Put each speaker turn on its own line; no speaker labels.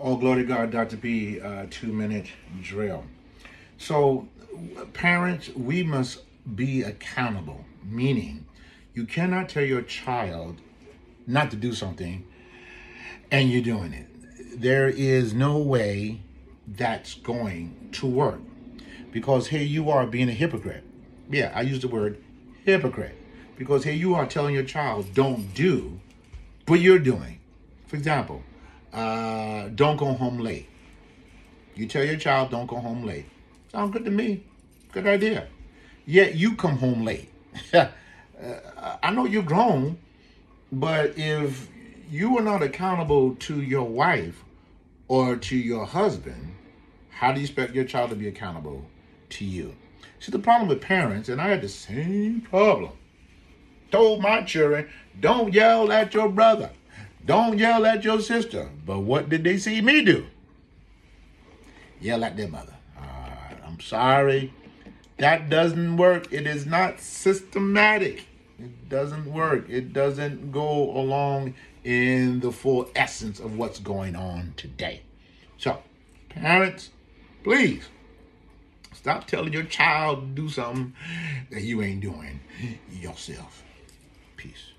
All glory to God, Dr. B, uh, two minute drill. So, parents, we must be accountable, meaning you cannot tell your child not to do something and you're doing it. There is no way that's going to work because here you are being a hypocrite. Yeah, I use the word hypocrite because here you are telling your child, don't do, but you're doing. For example, uh, don't go home late. You tell your child, don't go home late. Sounds good to me. Good idea. Yet you come home late. uh, I know you're grown, but if you are not accountable to your wife or to your husband, how do you expect your child to be accountable to you? See, the problem with parents, and I had the same problem, told my children, don't yell at your brother. Don't yell at your sister. But what did they see me do? Yell at their mother. I'm sorry. That doesn't work. It is not systematic. It doesn't work. It doesn't go along in the full essence of what's going on today. So, parents, please stop telling your child to do something that you ain't doing yourself. Peace.